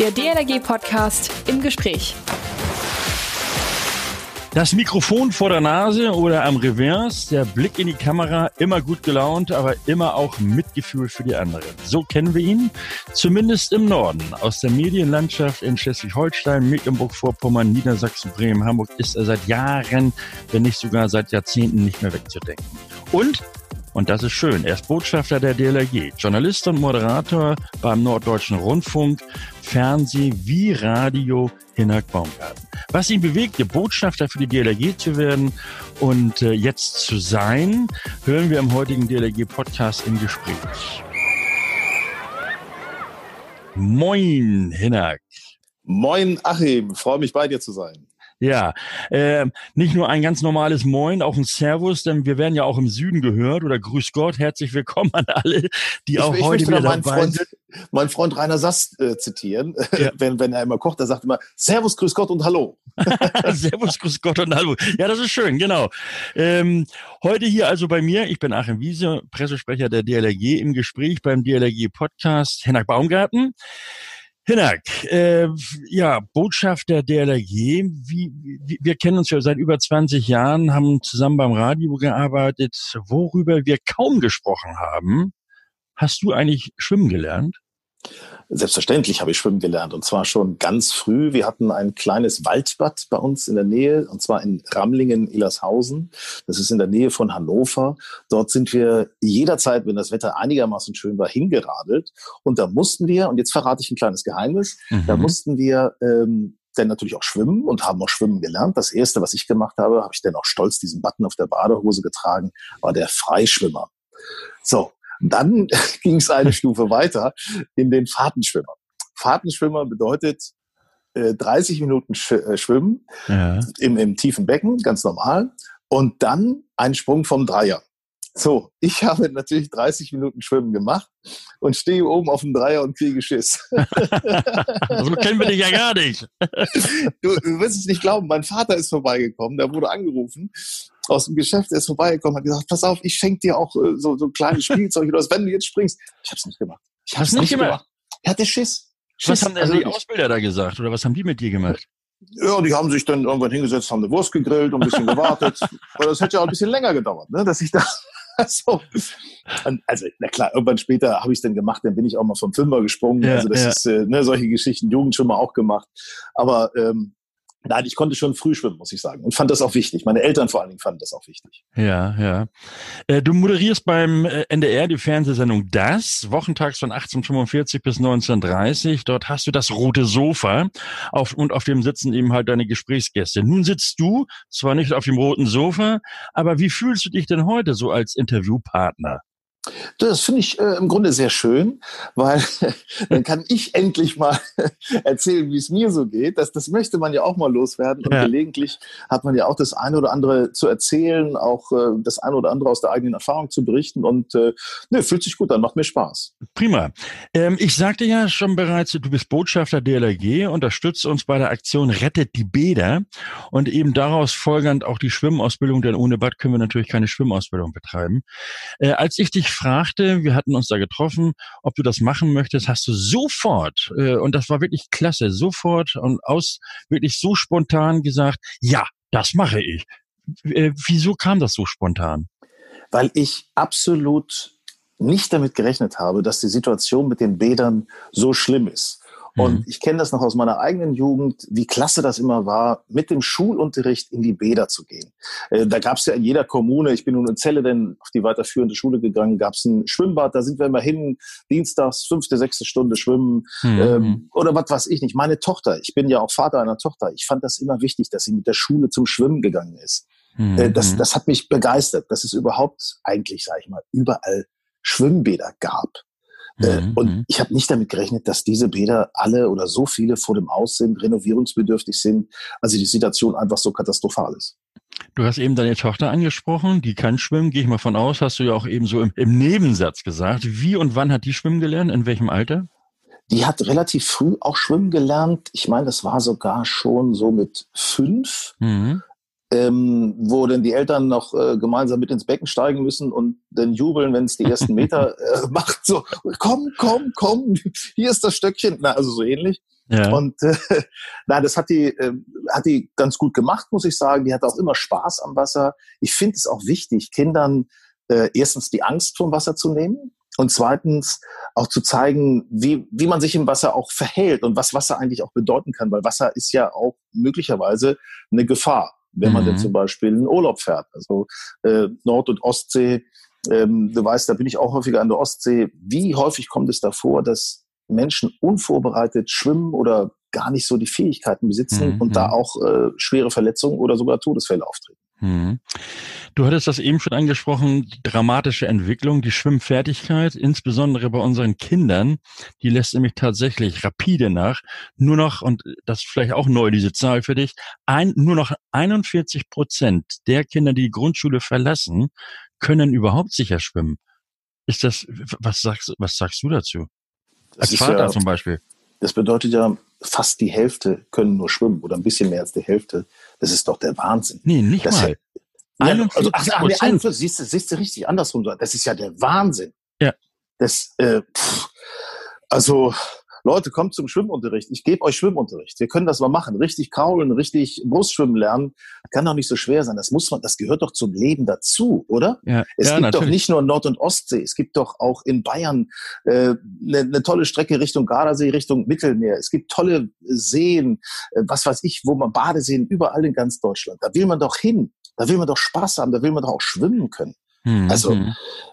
Der DLRG-Podcast im Gespräch. Das Mikrofon vor der Nase oder am Revers, der Blick in die Kamera, immer gut gelaunt, aber immer auch Mitgefühl für die anderen. So kennen wir ihn, zumindest im Norden. Aus der Medienlandschaft in Schleswig-Holstein, Mecklenburg-Vorpommern, Niedersachsen, Bremen, Hamburg ist er seit Jahren, wenn nicht sogar seit Jahrzehnten nicht mehr wegzudenken. Und und das ist schön. Er ist Botschafter der DLRG, Journalist und Moderator beim Norddeutschen Rundfunk, Fernseh wie Radio Hinak Baumgarten. Was ihn bewegte, Botschafter für die DLRG zu werden und äh, jetzt zu sein, hören wir im heutigen DLRG-Podcast im Gespräch. Moin, Hinak. Moin, Achim. Freue mich, bei dir zu sein. Ja, äh, nicht nur ein ganz normales Moin, auch ein Servus, denn wir werden ja auch im Süden gehört oder Grüß Gott, herzlich willkommen an alle, die ich, auch ich heute wieder dabei Freund, sind. Mein Freund Rainer Sass äh, zitieren, ja. wenn, wenn er immer kocht, er sagt immer Servus, Grüß Gott und Hallo. Servus, Grüß Gott und Hallo. Ja, das ist schön, genau. Ähm, heute hier also bei mir, ich bin Achim Wiese, Pressesprecher der DLRG im Gespräch beim DLRG Podcast Hennak Baumgarten. Hinak, äh, ja, Botschafter der DLRG. Wie, wie, wir kennen uns ja seit über 20 Jahren, haben zusammen beim Radio gearbeitet. Worüber wir kaum gesprochen haben, hast du eigentlich schwimmen gelernt? Selbstverständlich habe ich schwimmen gelernt und zwar schon ganz früh. Wir hatten ein kleines Waldbad bei uns in der Nähe und zwar in Ramlingen-Illershausen. Das ist in der Nähe von Hannover. Dort sind wir jederzeit, wenn das Wetter einigermaßen schön war, hingeradelt und da mussten wir, und jetzt verrate ich ein kleines Geheimnis, mhm. da mussten wir ähm, dann natürlich auch schwimmen und haben auch schwimmen gelernt. Das erste, was ich gemacht habe, habe ich dann auch stolz diesen Button auf der Badehose getragen, war der Freischwimmer. So, dann ging es eine Stufe weiter in den Fahrtenschwimmer. Fahrtenschwimmer bedeutet äh, 30 Minuten sch äh, schwimmen ja. im, im tiefen Becken, ganz normal, und dann ein Sprung vom Dreier. So, ich habe natürlich 30 Minuten Schwimmen gemacht und stehe oben auf dem Dreier und kriege Schiss. so kennen wir dich ja gar nicht. Du, du wirst es nicht glauben, mein Vater ist vorbeigekommen, der wurde angerufen aus dem Geschäft, der ist vorbeigekommen, hat gesagt, pass auf, ich schenke dir auch äh, so, so kleines Spielzeug oder was, wenn du jetzt springst. Ich habe es nicht gemacht. Ich habe es nicht gemacht. gemacht. Er hatte Schiss. Schiss. Was haben also die Ausbilder da gesagt oder was haben die mit dir gemacht? Ja, die haben sich dann irgendwann hingesetzt, haben eine Wurst gegrillt und ein bisschen gewartet. Aber das hätte ja auch ein bisschen länger gedauert, ne, dass ich da so. also, na klar, irgendwann später habe ich es dann gemacht, dann bin ich auch mal vom Fünfer gesprungen. Ja, also das ja. ist äh, ne, solche Geschichten, Jugend schon mal auch gemacht. Aber ähm, Nein, ich konnte schon früh schwimmen, muss ich sagen. Und fand das auch wichtig. Meine Eltern vor allen Dingen fanden das auch wichtig. Ja, ja. Äh, du moderierst beim äh, NDR die Fernsehsendung Das, wochentags von 1845 bis 1930. Dort hast du das rote Sofa auf, und auf dem sitzen eben halt deine Gesprächsgäste. Nun sitzt du zwar nicht auf dem roten Sofa, aber wie fühlst du dich denn heute so als Interviewpartner? Das finde ich äh, im Grunde sehr schön, weil dann kann ich endlich mal erzählen, wie es mir so geht. Das, das möchte man ja auch mal loswerden. Und ja. gelegentlich hat man ja auch das eine oder andere zu erzählen, auch äh, das eine oder andere aus der eigenen Erfahrung zu berichten. Und äh, ne, fühlt sich gut an, macht mir Spaß. Prima. Ähm, ich sagte ja schon bereits, du bist Botschafter DLRG, unterstützt uns bei der Aktion Rettet die Bäder und eben daraus folgend auch die Schwimmausbildung, denn ohne Bad können wir natürlich keine Schwimmausbildung betreiben. Äh, als ich dich fragte, wir hatten uns da getroffen, ob du das machen möchtest, hast du sofort, äh, und das war wirklich klasse, sofort und aus wirklich so spontan gesagt, ja, das mache ich. Äh, wieso kam das so spontan? Weil ich absolut nicht damit gerechnet habe, dass die Situation mit den Bädern so schlimm ist. Und mhm. ich kenne das noch aus meiner eigenen Jugend, wie klasse das immer war, mit dem Schulunterricht in die Bäder zu gehen. Äh, da gab es ja in jeder Kommune, ich bin nun in Celle denn auf die weiterführende Schule gegangen, gab es ein Schwimmbad, da sind wir immer hin, dienstags, fünfte, sechste Stunde schwimmen mhm. ähm, oder was weiß ich nicht. Meine Tochter, ich bin ja auch Vater einer Tochter, ich fand das immer wichtig, dass sie mit der Schule zum Schwimmen gegangen ist. Mhm. Äh, das, das hat mich begeistert, dass es überhaupt eigentlich, sage ich mal, überall Schwimmbäder gab. Äh, mhm. Und mhm. ich habe nicht damit gerechnet, dass diese Bäder alle oder so viele vor dem Aus sind, renovierungsbedürftig sind, also die Situation einfach so katastrophal ist. Du hast eben deine Tochter angesprochen, die kann schwimmen, gehe ich mal von aus, hast du ja auch eben so im, im Nebensatz gesagt. Wie und wann hat die schwimmen gelernt? In welchem Alter? Die hat relativ früh auch schwimmen gelernt. Ich meine, das war sogar schon so mit fünf. Mhm ähm, wo dann die Eltern noch äh, gemeinsam mit ins Becken steigen müssen und dann jubeln, wenn es die ersten Meter äh, macht. So, komm, komm, komm, hier ist das Stöckchen. Na, also so ähnlich. Ja. Und äh, na, das hat die, äh, hat die ganz gut gemacht, muss ich sagen. Die hat auch immer Spaß am Wasser. Ich finde es auch wichtig, Kindern äh, erstens die Angst vom Wasser zu nehmen und zweitens auch zu zeigen, wie, wie man sich im Wasser auch verhält und was Wasser eigentlich auch bedeuten kann, weil Wasser ist ja auch möglicherweise eine Gefahr, wenn man denn mhm. zum Beispiel in Urlaub fährt. Also äh, Nord- und Ostsee, ähm, du weißt, da bin ich auch häufiger an der Ostsee. Wie häufig kommt es davor, dass Menschen unvorbereitet schwimmen oder gar nicht so die Fähigkeiten besitzen mhm. und da auch äh, schwere Verletzungen oder sogar Todesfälle auftreten? Mhm. Du hattest das eben schon angesprochen, die dramatische Entwicklung, die Schwimmfertigkeit, insbesondere bei unseren Kindern, die lässt nämlich tatsächlich rapide nach. Nur noch, und das ist vielleicht auch neu, diese Zahl für dich, ein, nur noch 41 Prozent der Kinder, die die Grundschule verlassen, können überhaupt sicher schwimmen. Ist das, was sagst, was sagst du dazu? Als Vater ja, zum Beispiel. Das bedeutet ja, fast die Hälfte können nur schwimmen oder ein bisschen mehr als die Hälfte. Das ist doch der Wahnsinn. Nee, nicht das mal. Ja, 41 also, ach, ach, nee, 41, siehst du, siehst du richtig andersrum. Das ist ja der Wahnsinn. Ja. Das, äh, pff, also, Leute, kommt zum Schwimmunterricht. Ich gebe euch Schwimmunterricht. Wir können das mal machen. Richtig kraulen, richtig Brustschwimmen lernen. Kann doch nicht so schwer sein. Das muss man, das gehört doch zum Leben dazu, oder? Ja, es ja, gibt natürlich. doch nicht nur Nord- und Ostsee. Es gibt doch auch in Bayern eine äh, ne, ne tolle Strecke Richtung Gardasee, Richtung Mittelmeer. Es gibt tolle Seen, äh, was weiß ich, wo man Badeseen überall in ganz Deutschland. Da will man doch hin. Da will man doch Spaß haben. Da will man doch auch schwimmen können. Mhm. Also,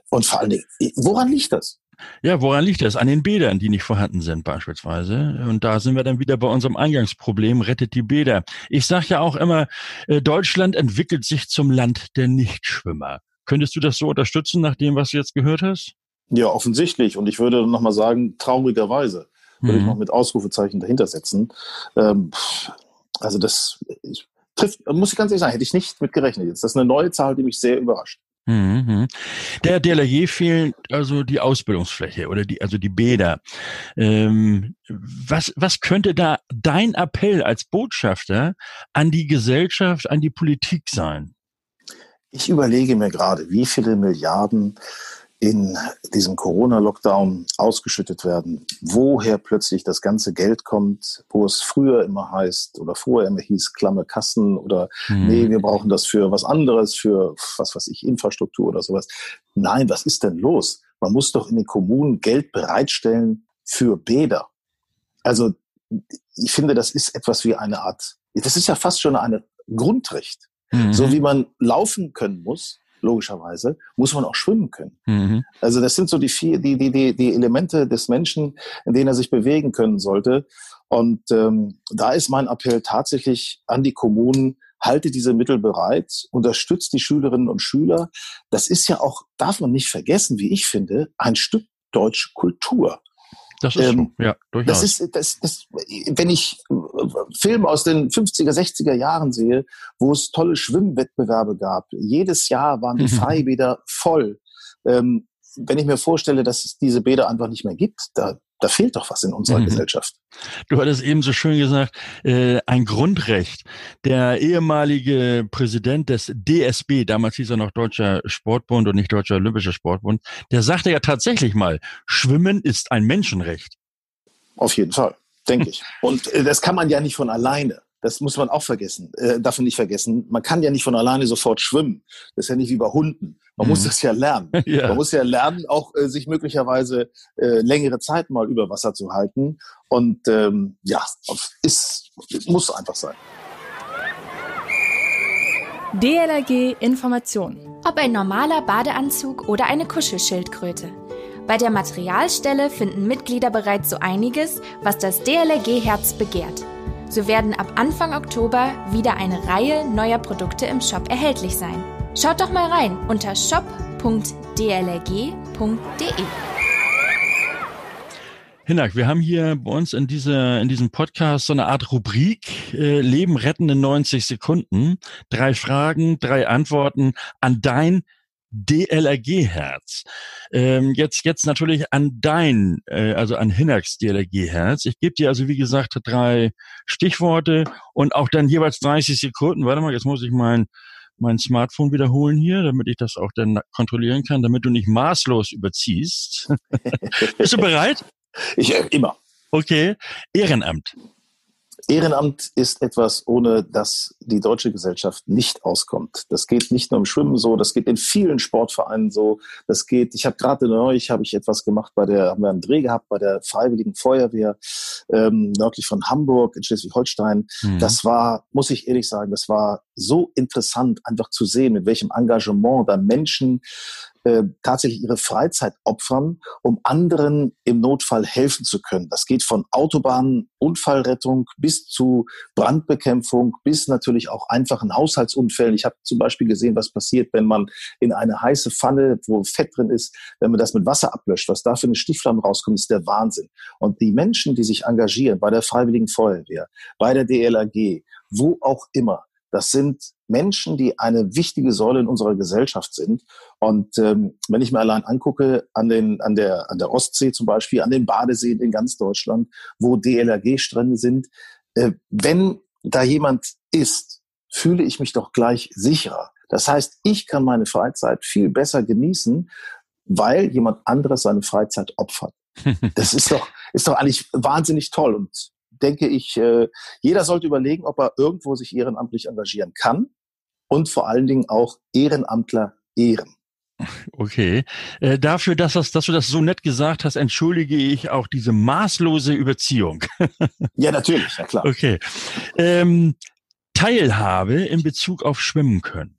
und vor allen Dingen, woran liegt das? Ja, woran liegt das? An den Bädern, die nicht vorhanden sind beispielsweise. Und da sind wir dann wieder bei unserem Eingangsproblem, rettet die Bäder. Ich sage ja auch immer, äh, Deutschland entwickelt sich zum Land der Nichtschwimmer. Könntest du das so unterstützen, nach dem, was du jetzt gehört hast? Ja, offensichtlich. Und ich würde nochmal sagen, traurigerweise würde mhm. ich noch mit Ausrufezeichen dahinter setzen. Ähm, also das ich, trifft, muss ich ganz ehrlich sagen, hätte ich nicht mit gerechnet jetzt. Das ist eine neue Zahl, die mich sehr überrascht. Mhm. Der DLRG fehlt also die Ausbildungsfläche oder die, also die Bäder. Ähm, was, was könnte da dein Appell als Botschafter an die Gesellschaft, an die Politik sein? Ich überlege mir gerade, wie viele Milliarden in diesem Corona-Lockdown ausgeschüttet werden, woher plötzlich das ganze Geld kommt, wo es früher immer heißt oder vorher immer hieß, klamme Kassen oder mhm. nee, wir brauchen das für was anderes, für was weiß ich, Infrastruktur oder sowas. Nein, was ist denn los? Man muss doch in den Kommunen Geld bereitstellen für Bäder. Also ich finde, das ist etwas wie eine Art, das ist ja fast schon eine Grundrecht. Mhm. So wie man laufen können muss, logischerweise, muss man auch schwimmen können. Mhm. Also das sind so die vier, die, die, die, die Elemente des Menschen, in denen er sich bewegen können sollte. Und ähm, da ist mein Appell tatsächlich an die Kommunen, halte diese Mittel bereit, unterstützt die Schülerinnen und Schüler. Das ist ja auch, darf man nicht vergessen, wie ich finde, ein Stück deutsche Kultur. Das ist ähm, so, ja, durchaus. Das ist, das, das, wenn ich Filme aus den 50er, 60er Jahren sehe, wo es tolle Schwimmwettbewerbe gab, jedes Jahr waren die Freibäder voll. Ähm, wenn ich mir vorstelle, dass es diese Bäder einfach nicht mehr gibt, da, da fehlt doch was in unserer mhm. Gesellschaft. Du hattest eben so schön gesagt, äh, ein Grundrecht. Der ehemalige Präsident des DSB, damals hieß er noch Deutscher Sportbund und nicht Deutscher Olympischer Sportbund, der sagte ja tatsächlich mal, Schwimmen ist ein Menschenrecht. Auf jeden Fall, denke ich. Und äh, das kann man ja nicht von alleine. Das muss man auch vergessen, äh, darf man nicht vergessen. Man kann ja nicht von alleine sofort schwimmen. Das ist ja nicht wie bei Hunden. Man mhm. muss das ja lernen. ja. Man muss ja lernen, auch äh, sich möglicherweise äh, längere Zeit mal über Wasser zu halten. Und ähm, ja, ist, muss einfach sein. DLRG Information. Ob ein normaler Badeanzug oder eine Kuschelschildkröte. Bei der Materialstelle finden Mitglieder bereits so einiges, was das DLRG-Herz begehrt. So werden ab Anfang Oktober wieder eine Reihe neuer Produkte im Shop erhältlich sein. Schaut doch mal rein unter shop.dlrg.de. Hinak, wir haben hier bei uns in, dieser, in diesem Podcast so eine Art Rubrik, äh, Leben retten in 90 Sekunden. Drei Fragen, drei Antworten an dein DLRG-Herz. Ähm, jetzt, jetzt natürlich an dein, äh, also an Hinaks DLRG-Herz. Ich gebe dir also, wie gesagt, drei Stichworte und auch dann jeweils 30 Sekunden. Warte mal, jetzt muss ich mein, mein Smartphone wiederholen hier, damit ich das auch dann kontrollieren kann, damit du nicht maßlos überziehst. Bist du bereit? Ich, äh, immer. Okay, Ehrenamt. Ehrenamt ist etwas, ohne das die deutsche Gesellschaft nicht auskommt. Das geht nicht nur im Schwimmen so, das geht in vielen Sportvereinen so. Das geht, ich habe gerade neulich habe ich etwas gemacht bei der, haben wir einen Dreh gehabt bei der Freiwilligen Feuerwehr ähm, nördlich von Hamburg in Schleswig-Holstein. Mhm. Das war, muss ich ehrlich sagen, das war so interessant, einfach zu sehen, mit welchem Engagement da Menschen äh, tatsächlich ihre Freizeit opfern, um anderen im Notfall helfen zu können. Das geht von Autobahnen, Unfallrettung bis zu Brandbekämpfung, bis natürlich auch einfachen Haushaltsunfällen. Ich habe zum Beispiel gesehen, was passiert, wenn man in eine heiße Pfanne, wo Fett drin ist, wenn man das mit Wasser ablöscht, was da für eine Stichflamme rauskommt, ist der Wahnsinn. Und die Menschen, die sich engagieren bei der Freiwilligen Feuerwehr, bei der DLAG, wo auch immer, das sind Menschen, die eine wichtige Säule in unserer Gesellschaft sind. Und ähm, wenn ich mir allein angucke, an, den, an, der, an der Ostsee zum Beispiel, an den Badeseen in ganz Deutschland, wo DLRG-Strände sind, äh, wenn da jemand ist, fühle ich mich doch gleich sicherer. Das heißt, ich kann meine Freizeit viel besser genießen, weil jemand anderes seine Freizeit opfert. Das ist doch, ist doch eigentlich wahnsinnig toll. Und denke ich, äh, jeder sollte überlegen, ob er irgendwo sich ehrenamtlich engagieren kann und vor allen Dingen auch Ehrenamtler ehren. Okay. Äh, dafür, dass, das, dass du das so nett gesagt hast, entschuldige ich auch diese maßlose Überziehung. ja, natürlich, ja klar. Okay. Ähm, Teilhabe in Bezug auf Schwimmen können.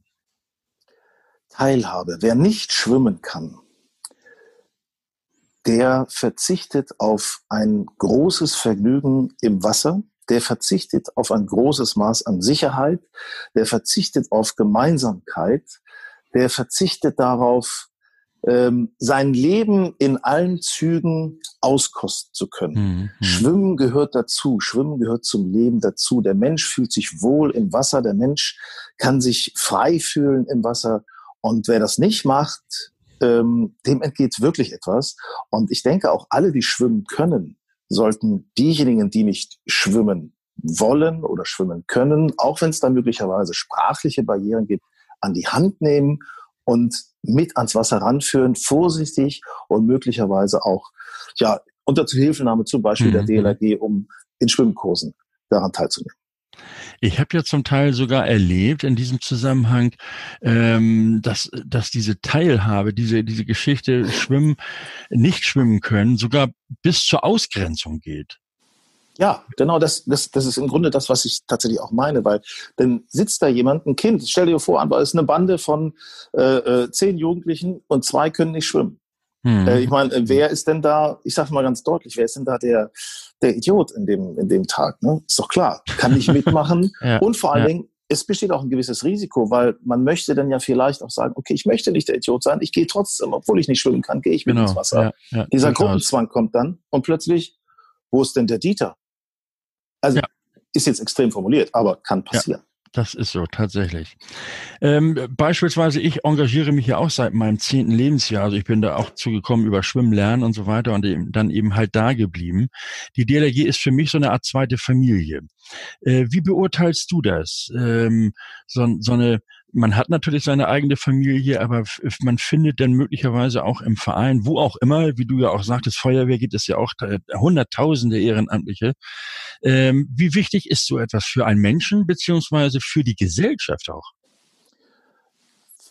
Teilhabe. Wer nicht schwimmen kann, der verzichtet auf ein großes Vergnügen im Wasser, der verzichtet auf ein großes Maß an Sicherheit, der verzichtet auf Gemeinsamkeit, der verzichtet darauf, ähm, sein Leben in allen Zügen auskosten zu können. Mhm. mhm. Schwimmen gehört dazu, Schwimmen gehört zum Leben dazu. Der Mensch fühlt sich wohl im Wasser, der Mensch kann sich frei fühlen im Wasser. Und wer das nicht macht, ähm, dem entgeht wirklich etwas. Und ich denke auch alle, die schwimmen können, sollten diejenigen, die nicht schwimmen wollen oder schwimmen können, auch wenn es da möglicherweise sprachliche Barrieren gibt, an die Hand nehmen und mit ans Wasser ranführen, vorsichtig und möglicherweise auch ja unter Zuhilfenahme zum Beispiel mhm. der DLRG, um in Schwimmkursen daran teilzunehmen. Ich habe ja zum Teil sogar erlebt in diesem Zusammenhang, ähm, dass, dass diese Teilhabe, diese, diese Geschichte Schwimmen, nicht schwimmen können, sogar bis zur Ausgrenzung geht. Ja, genau, das, das, das ist im Grunde das, was ich tatsächlich auch meine, weil dann sitzt da jemand, ein Kind, stell dir vor, es ist eine Bande von äh, äh, zehn Jugendlichen und zwei können nicht schwimmen. Hm. Äh, ich meine, wer ist denn da, ich sage mal ganz deutlich, wer ist denn da der, der Idiot in dem, in dem Tag? Ne? Ist doch klar, kann nicht mitmachen. ja, und vor allen ja. Dingen, es besteht auch ein gewisses Risiko, weil man möchte dann ja vielleicht auch sagen, okay, ich möchte nicht der Idiot sein, ich gehe trotzdem, obwohl ich nicht schwimmen kann, gehe ich mit genau, ins Wasser. Ja, Dieser Gruppenzwang kommt dann und plötzlich, wo ist denn der Dieter? Also ist jetzt extrem formuliert, aber kann passieren. Das ist so, tatsächlich. Ähm, beispielsweise, ich engagiere mich ja auch seit meinem zehnten Lebensjahr. Also ich bin da auch zugekommen über Schwimmen lernen und so weiter und eben, dann eben halt da geblieben. Die DLRG ist für mich so eine Art zweite Familie. Äh, wie beurteilst du das? Ähm, so, so eine man hat natürlich seine eigene Familie, aber man findet dann möglicherweise auch im Verein, wo auch immer, wie du ja auch sagtest, Feuerwehr gibt es ja auch hunderttausende Ehrenamtliche. Ähm, wie wichtig ist so etwas für einen Menschen beziehungsweise für die Gesellschaft auch?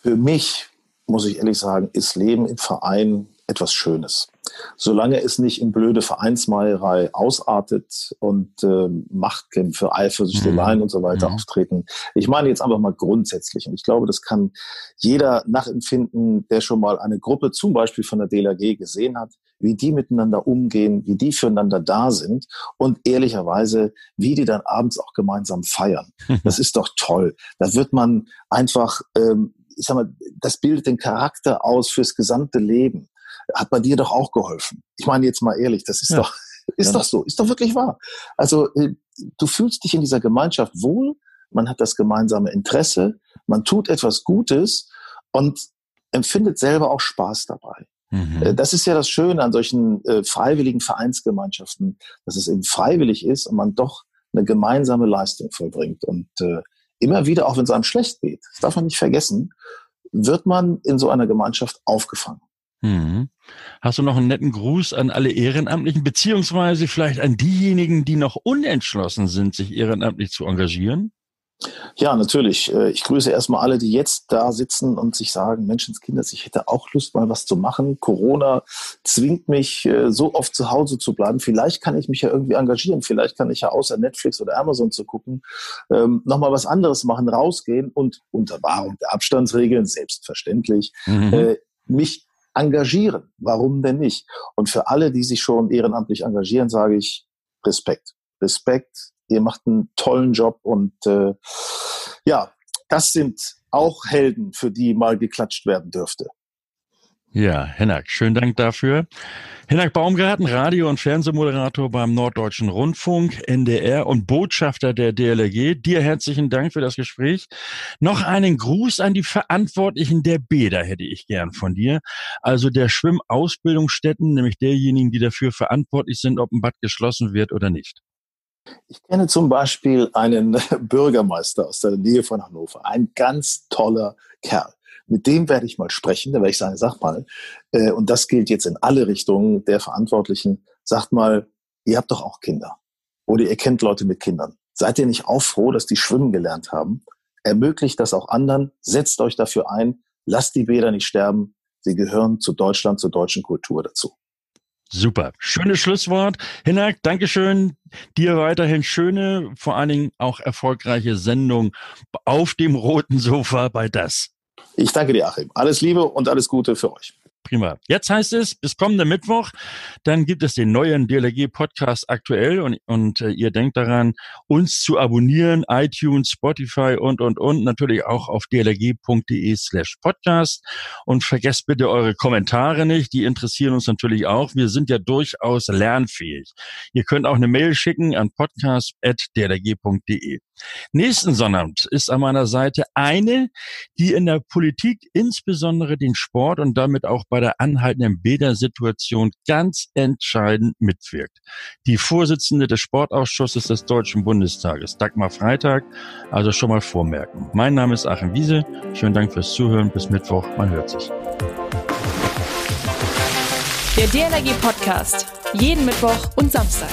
Für mich, muss ich ehrlich sagen, ist Leben im Verein etwas Schönes. Solange es nicht in blöde Vereinsmeierei ausartet und äh, Machtkämpfe, Eifersüchteleien mhm. und so weiter mhm. auftreten. Ich meine jetzt einfach mal grundsätzlich. Und ich glaube, das kann jeder nachempfinden, der schon mal eine Gruppe zum Beispiel von der DLRG gesehen hat, wie die miteinander umgehen, wie die füreinander da sind und ehrlicherweise, wie die dann abends auch gemeinsam feiern. Das ist doch toll. Da wird man einfach, ähm, ich sag mal, das bildet den Charakter aus fürs gesamte Leben hat bei dir doch auch geholfen. Ich meine jetzt mal ehrlich, das ist ja. doch, ist ja. doch so, ist doch wirklich wahr. Also äh, du fühlst dich in dieser Gemeinschaft wohl, man hat das gemeinsame Interesse, man tut etwas Gutes und empfindet selber auch Spaß dabei. Mhm. Äh, das ist ja das Schöne an solchen äh, freiwilligen Vereinsgemeinschaften, dass es eben freiwillig ist und man doch eine gemeinsame Leistung vollbringt. Und äh, immer wieder, auch wenn es einem schlecht geht, das darf man nicht vergessen, wird man in so einer Gemeinschaft aufgefangen. Hm. Hast du noch einen netten Gruß an alle Ehrenamtlichen, beziehungsweise vielleicht an diejenigen, die noch unentschlossen sind, sich ehrenamtlich zu engagieren? Ja, natürlich. Äh, ich grüße erstmal alle, die jetzt da sitzen und sich sagen, Menschenskinder, ich hätte auch Lust, mal was zu machen. Corona zwingt mich, äh, so oft zu Hause zu bleiben. Vielleicht kann ich mich ja irgendwie engagieren. Vielleicht kann ich ja außer Netflix oder Amazon zu gucken, ähm, nochmal was anderes machen, rausgehen und unter Wahrung der Abstandsregeln, selbstverständlich, mhm. Äh, mich engagieren. Warum denn nicht? Und für alle, die sich schon ehrenamtlich engagieren, sage ich Respekt. Respekt, ihr macht einen tollen Job und äh, ja, das sind auch Helden, für die mal geklatscht werden dürfte. Ja, Hennak, schönen Dank dafür. Hennak Baumgarten, Radio- und Fernsehmoderator beim Norddeutschen Rundfunk, NDR und Botschafter der DLRG. Dir herzlichen Dank für das Gespräch. Noch einen Gruß an die Verantwortlichen der Bäder hätte ich gern von dir. Also der Schwimmausbildungsstätten, nämlich derjenigen, die dafür verantwortlich sind, ob ein Bad geschlossen wird oder nicht. Ich kenne zum Beispiel einen Bürgermeister aus der Nähe von Hannover, ein ganz toller Kerl. Mit dem werde ich mal sprechen, da werde ich sagen, sag mal, äh, und das gilt jetzt in alle Richtungen der Verantwortlichen, sagt mal, ihr habt doch auch Kinder oder ihr kennt Leute mit Kindern. Seid ihr nicht auch froh, dass die schwimmen gelernt haben? Ermöglicht das auch anderen, setzt euch dafür ein, lasst die Bäder nicht sterben, sie gehören zu Deutschland, zur deutschen Kultur dazu. Super. Schönes Schlusswort. Hinak, Dankeschön. Dir weiterhin schöne, vor allen Dingen auch erfolgreiche Sendung auf dem roten Sofa bei das. Ich danke dir, Achim. Alles Liebe und alles Gute für euch. Prima. Jetzt heißt es, bis kommenden Mittwoch, dann gibt es den neuen DLRG-Podcast aktuell und, und äh, ihr denkt daran, uns zu abonnieren, iTunes, Spotify und, und, und, natürlich auch auf dlrg.de slash podcast und vergesst bitte eure Kommentare nicht, die interessieren uns natürlich auch. Wir sind ja durchaus lernfähig. Ihr könnt auch eine Mail schicken an podcast.dlrg.de. Nächsten Sonnabend ist an meiner Seite eine, die in der Politik insbesondere den Sport und damit auch bei der anhaltenden Bädersituation ganz entscheidend mitwirkt. Die Vorsitzende des Sportausschusses des Deutschen Bundestages, Dagmar Freitag, also schon mal vormerken. Mein Name ist Achim Wiese. Schönen Dank fürs Zuhören. Bis Mittwoch. Man hört sich. Der DLRG Podcast. Jeden Mittwoch und Samstag.